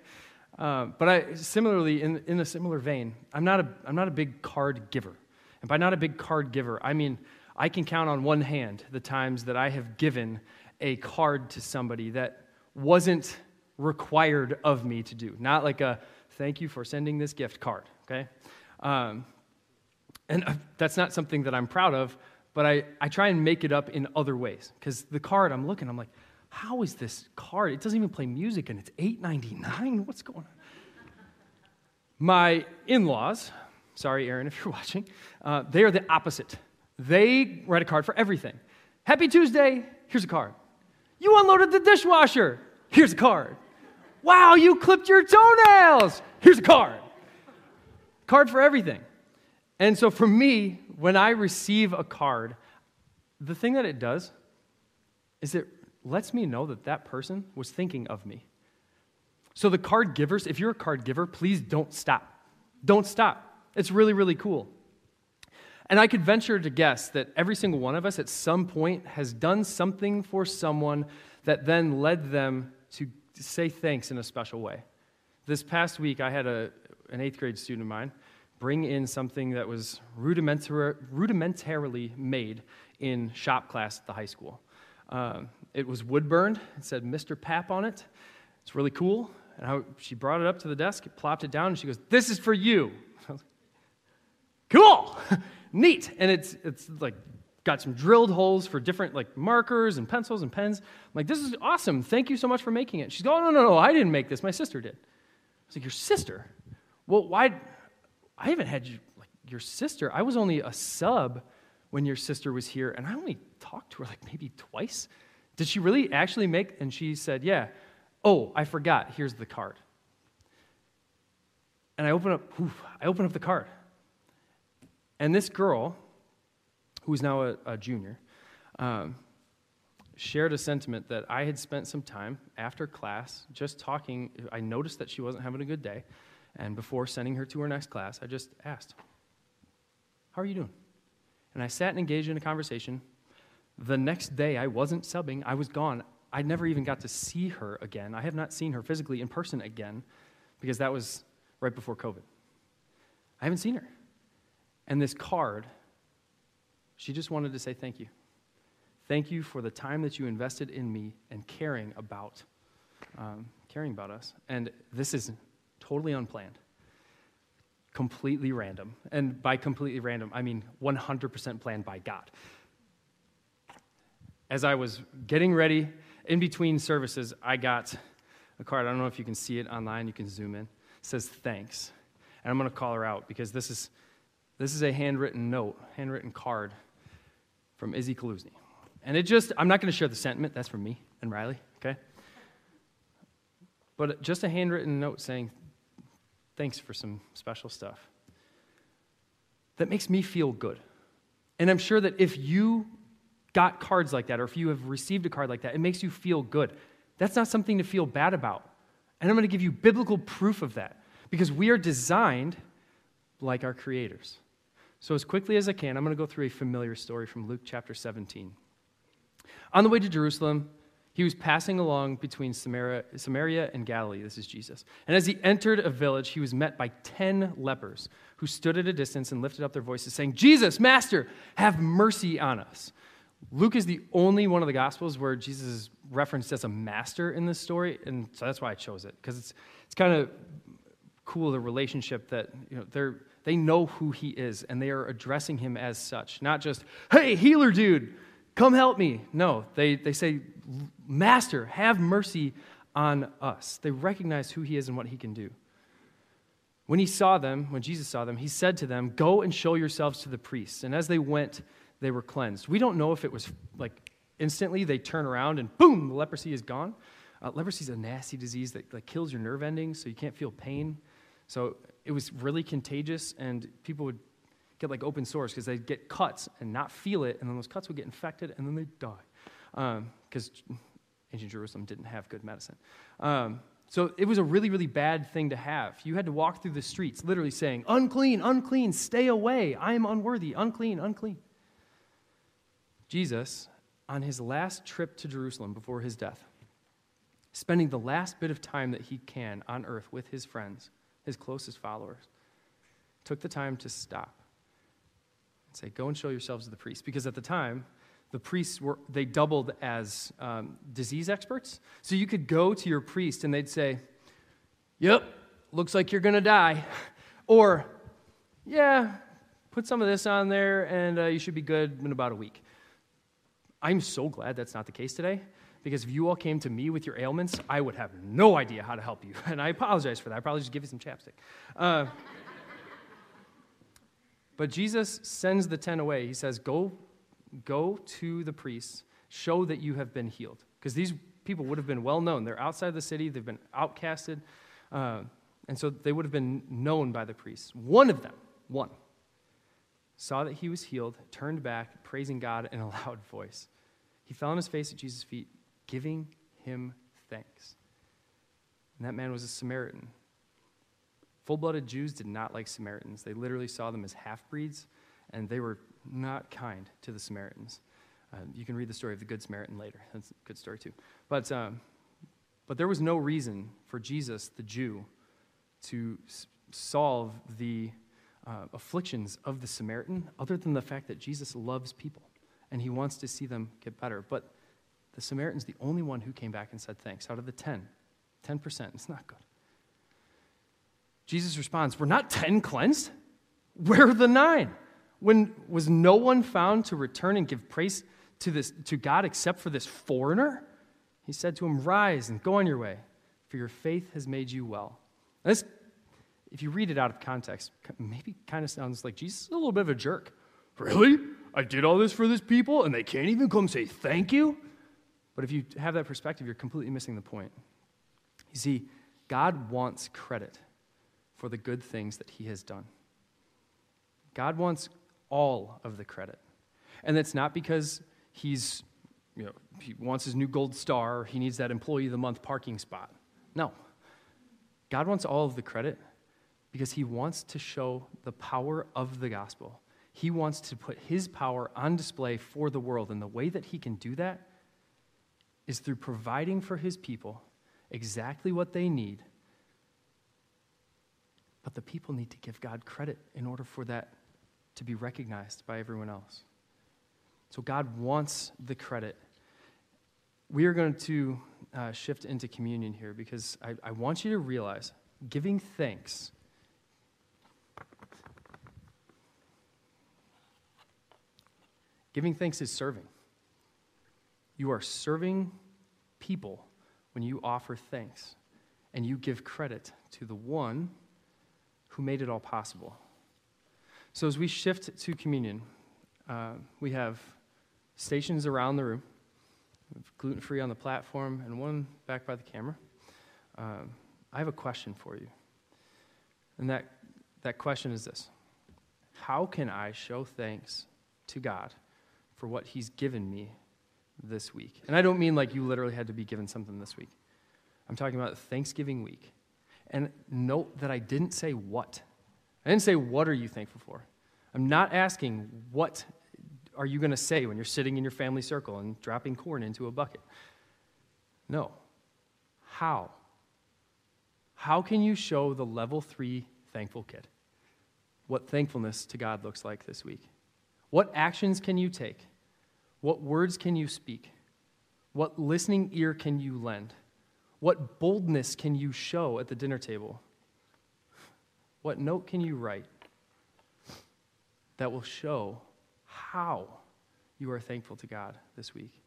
S1: Um, but I, similarly, in, in a similar vein, I'm not, a, I'm not a big card giver. And by not a big card giver, I mean I can count on one hand the times that I have given a card to somebody that wasn't required of me to do. Not like a thank you for sending this gift card, okay? Um, and uh, that's not something that I'm proud of, but I, I try and make it up in other ways. Because the card, I'm looking, I'm like, how is this card? It doesn't even play music and it's $8.99? What's going on? My in laws, sorry, Aaron, [laughs] if you're watching, uh, they are the opposite. They write a card for everything. Happy Tuesday, here's a card. You unloaded the dishwasher. Here's a card. Wow, you clipped your toenails. Here's a card. Card for everything. And so for me, when I receive a card, the thing that it does is it lets me know that that person was thinking of me. So the card givers, if you're a card giver, please don't stop. Don't stop. It's really, really cool. And I could venture to guess that every single one of us at some point has done something for someone that then led them to say thanks in a special way. This past week, I had a, an eighth grade student of mine bring in something that was rudimentar- rudimentarily made in shop class at the high school. Um, it was wood burned, it said Mr. Pap on it. It's really cool. And I, she brought it up to the desk, plopped it down, and she goes, This is for you. [laughs] cool, [laughs] neat. And it's, it's like got some drilled holes for different like markers and pencils and pens. I'm like, this is awesome. Thank you so much for making it. She's going, oh, no, no, no, I didn't make this. My sister did. I was like, your sister? Well, why? I haven't had you, like, your sister. I was only a sub when your sister was here, and I only talked to her like maybe twice. Did she really actually make? And she said, yeah. Oh, I forgot. Here's the card. And I open up, I open up the card. And this girl, who is now a, a junior, um, shared a sentiment that I had spent some time after class just talking. I noticed that she wasn't having a good day. And before sending her to her next class, I just asked, How are you doing? And I sat and engaged in a conversation. The next day, I wasn't subbing, I was gone. I never even got to see her again. I have not seen her physically in person again because that was right before COVID. I haven't seen her. And this card, she just wanted to say thank you. Thank you for the time that you invested in me and caring about, um, caring about us. And this is totally unplanned, completely random. And by completely random, I mean 100% planned by God. As I was getting ready in between services, I got a card. I don't know if you can see it online. You can zoom in. It says thanks. And I'm going to call her out because this is, this is a handwritten note, handwritten card from Izzy Kaluzny. And it just, I'm not going to share the sentiment. That's from me and Riley, okay? But just a handwritten note saying, thanks for some special stuff. That makes me feel good. And I'm sure that if you got cards like that, or if you have received a card like that, it makes you feel good. That's not something to feel bad about. And I'm going to give you biblical proof of that because we are designed like our creators. So, as quickly as I can, I'm going to go through a familiar story from Luke chapter 17. On the way to Jerusalem, he was passing along between Samaria, Samaria, and Galilee. This is Jesus. And as he entered a village, he was met by 10 lepers who stood at a distance and lifted up their voices, saying, Jesus, Master, have mercy on us. Luke is the only one of the Gospels where Jesus is referenced as a master in this story, and so that's why I chose it, because it's, it's kind of cool the relationship that you know, they're, they know who he is, and they are addressing him as such. Not just, hey, healer dude, come help me. No, they, they say, Master, have mercy on us. They recognize who he is and what he can do. When he saw them, when Jesus saw them, he said to them, Go and show yourselves to the priests. And as they went, they were cleansed. We don't know if it was like instantly they turn around and boom, the leprosy is gone. Uh, leprosy is a nasty disease that like, kills your nerve endings, so you can't feel pain. So it was really contagious, and people would get like open sores because they'd get cuts and not feel it, and then those cuts would get infected, and then they'd die. Because um, ancient Jerusalem didn't have good medicine. Um, so it was a really, really bad thing to have. You had to walk through the streets literally saying, unclean, unclean, stay away. I am unworthy, unclean, unclean. Jesus, on his last trip to Jerusalem before his death, spending the last bit of time that he can on earth with his friends, his closest followers, took the time to stop and say, Go and show yourselves to the priests. Because at the time, the priests were, they doubled as um, disease experts. So you could go to your priest and they'd say, Yep, looks like you're going to die. [laughs] Or, Yeah, put some of this on there and uh, you should be good in about a week. I'm so glad that's not the case today because if you all came to me with your ailments, I would have no idea how to help you. [laughs] And I apologize for that. I probably just give you some chapstick. Uh, but Jesus sends the 10 away. He says, Go, go to the priests, show that you have been healed. Because these people would have been well known. They're outside the city, they've been outcasted, uh, and so they would have been known by the priests. One of them, one, saw that he was healed, turned back, praising God in a [laughs] loud voice. He fell on his face at Jesus' feet, giving him thanks. And that man was a Samaritan. Full blooded Jews did not like Samaritans. They literally saw them as half breeds, and they were not kind to the Samaritans. Uh, you can read the story of the Good Samaritan later. That's a good story, too. But, um, but there was no reason for Jesus, the Jew, to s- solve the uh, afflictions of the Samaritan other than the fact that Jesus loves people and he wants to see them get better. But the Samaritan's the only one who came back and said thanks out of the 10. 10%. It's not good. Jesus responds, We're not 10 cleansed. Where are the nine? When was no one found to return and give praise to, this, to God except for this foreigner? He said to him, Rise and go on your way, for your faith has made you well. this, if you read it out of context, maybe kind of sounds like Jesus is a little bit of a jerk. Really? I did all this for this people and they can't even come say thank you? But if you have that perspective, you're completely missing the point. You see, God wants credit for the good things that He has done. God wants all of the credit. And that's not because He's, you know, He wants His new gold star He needs that employee of the month parking spot. No. God wants all of the credit because He wants to show the power of the gospel. He wants to put His power on display for the world. And the way that He can do that is through providing for his people exactly what they need. But the people need to give God credit in order for that to be recognized by everyone else. So God wants the credit. We are going to uh, shift into communion here because I, I want you to realize giving thanks. Giving thanks is serving. You are serving people when you offer thanks and you give credit to the one who made it all possible. So, as we shift to communion, uh, we have stations around the room, gluten free on the platform, and one back by the camera. Um, I have a question for you. And that, that question is this How can I show thanks to God for what He's given me this week. And I don't mean like you literally had to be given something this week. I'm talking about Thanksgiving week. And note that I didn't say what. I didn't say, What are you thankful for? I'm not asking, What are you going to say when you're sitting in your family circle and dropping corn into a bucket? No. How? How can you show the level three thankful kid what thankfulness to God looks like this week? What actions can you take? What words can you speak? What listening ear can you lend? What boldness can you show at the dinner table? What note can you write that will show how you are thankful to God this week?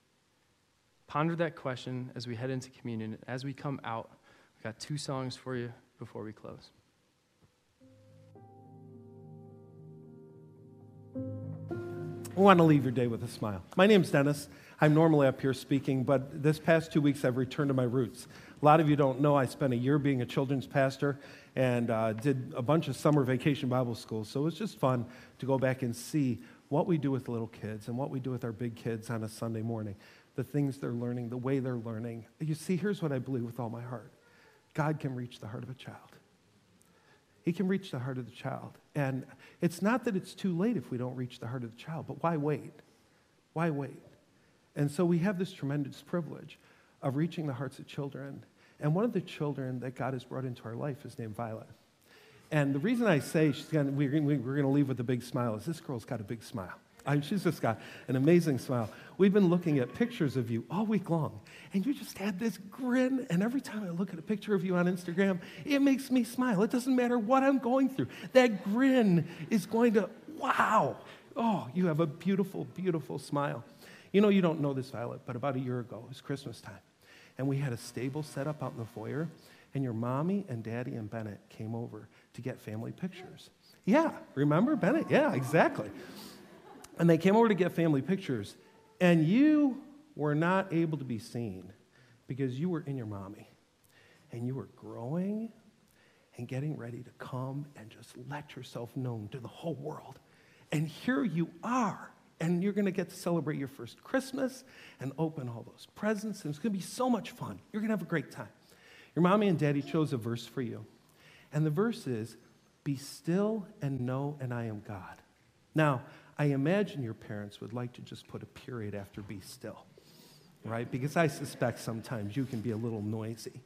S1: Ponder that question as we head into communion. As we come out, we've got two songs for you before we close.
S2: I want to leave your day with a smile. My name's Dennis. I'm normally up here speaking, but this past two weeks I've returned to my roots. A lot of you don't know I spent a year being a children's pastor and uh, did a bunch of summer vacation Bible schools. So it was just fun to go back and see what we do with little kids and what we do with our big kids on a Sunday morning, the things they're learning, the way they're learning. You see, here's what I believe with all my heart God can reach the heart of a child. He can reach the heart of the child. And it's not that it's too late if we don't reach the heart of the child, but why wait? Why wait? And so we have this tremendous privilege of reaching the hearts of children. And one of the children that God has brought into our life is named Violet. And the reason I say she's gonna, we're going to leave with a big smile is this girl's got a big smile. She's just got an amazing smile. We've been looking at pictures of you all week long, and you just had this grin. And every time I look at a picture of you on Instagram, it makes me smile. It doesn't matter what I'm going through. That grin is going to, wow. Oh, you have a beautiful, beautiful smile. You know, you don't know this, Violet, but about a year ago, it was Christmas time, and we had a stable set up out in the foyer, and your mommy and daddy and Bennett came over to get family pictures. Yeah, remember Bennett? Yeah, exactly. And they came over to get family pictures, and you were not able to be seen because you were in your mommy and you were growing and getting ready to come and just let yourself known to the whole world. And here you are. And you're going to get to celebrate your first Christmas and open all those presents. And it's going to be so much fun. You're going to have a great time. Your mommy and daddy chose a verse for you. And the verse is Be still and know, and I am God. Now, I imagine your parents would like to just put a period after be still, right? Because I suspect sometimes you can be a little noisy.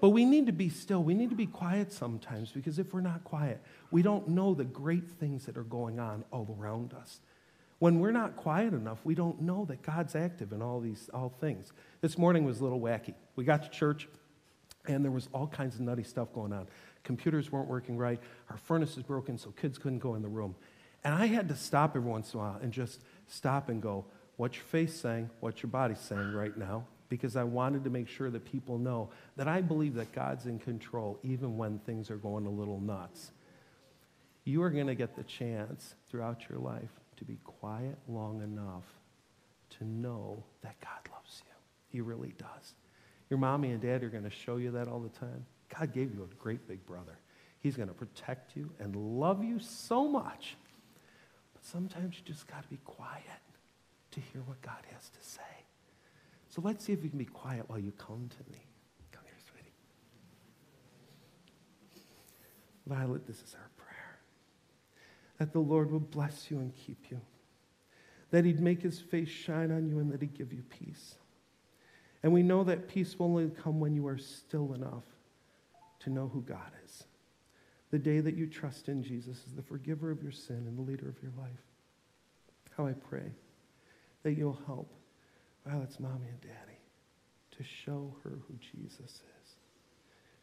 S2: But we need to be still. We need to be quiet sometimes because if we're not quiet, we don't know the great things that are going on all around us. When we're not quiet enough, we don't know that God's active in all these all things. This morning was a little wacky. We got to church and there was all kinds of nutty stuff going on. Computers weren't working right. Our furnace is broken, so kids couldn't go in the room. And I had to stop every once in a while and just stop and go, What's your face saying? What's your body saying right now? Because I wanted to make sure that people know that I believe that God's in control even when things are going a little nuts. You are going to get the chance throughout your life to be quiet long enough to know that God loves you. He really does. Your mommy and dad are going to show you that all the time. God gave you a great big brother. He's going to protect you and love you so much sometimes you just got to be quiet to hear what God has to say. So let's see if we can be quiet while you come to me. Come here, sweetie. Violet, this is our prayer. That the Lord will bless you and keep you. That he'd make his face shine on you and that he'd give you peace. And we know that peace will only come when you are still enough to know who God is. The day that you trust in Jesus as the forgiver of your sin and the leader of your life. How I pray that you'll help Violet's mommy and daddy to show her who Jesus is.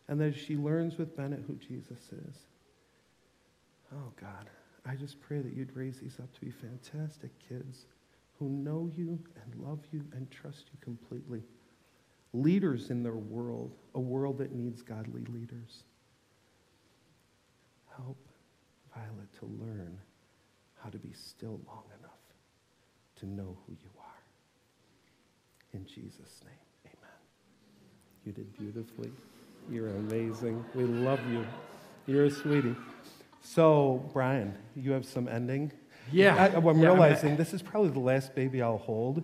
S2: And that she learns with Bennett who Jesus is. Oh, God, I just pray that you'd raise these up to be fantastic kids who know you and love you and trust you completely. Leaders in their world, a world that needs godly leaders help Violet to learn how to be still long enough to know who you are. In Jesus' name, amen. You did beautifully. You're amazing. We love you. You're a sweetie. So, Brian, you have some ending?
S1: Yeah.
S2: I, am
S1: yeah,
S2: realizing this is probably the last baby I'll hold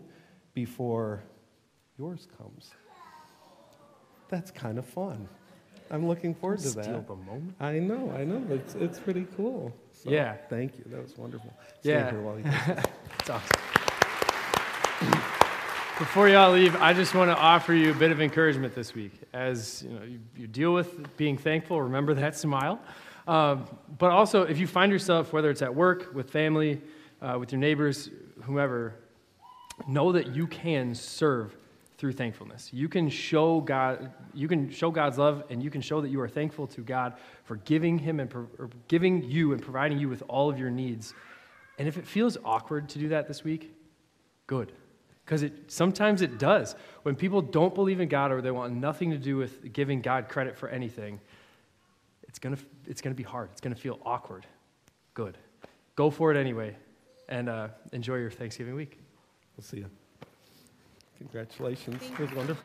S2: before yours comes. That's kind of fun. I'm looking forward to
S1: Steal
S2: that.
S1: the moment.
S2: I know, I know. It's, it's pretty cool. So,
S1: Yeah.
S2: Thank you. That was wonderful.
S1: Yeah.
S2: here while you. [laughs]
S1: It's awesome. Before y'all leave, I just want to offer you a bit of encouragement this week. As you know, you, you deal with being thankful, remember that smile. Um, but also, if you find yourself, whether it's at work, with family, uh, with your neighbors, whomever, know that you can serve through thankfulness. You can show God, you can show God's love, and you can show that you are thankful to God for giving Him and pro- giving you and providing you with all of your needs. And if it feels awkward to do that this week, good, because it sometimes it does. When people don't believe in God or they want nothing to do with giving God credit for anything, it's gonna it's gonna be hard. It's gonna feel awkward. Good, go for it anyway, and uh, enjoy your Thanksgiving week.
S2: We'll see you. Congratulations. It was wonderful.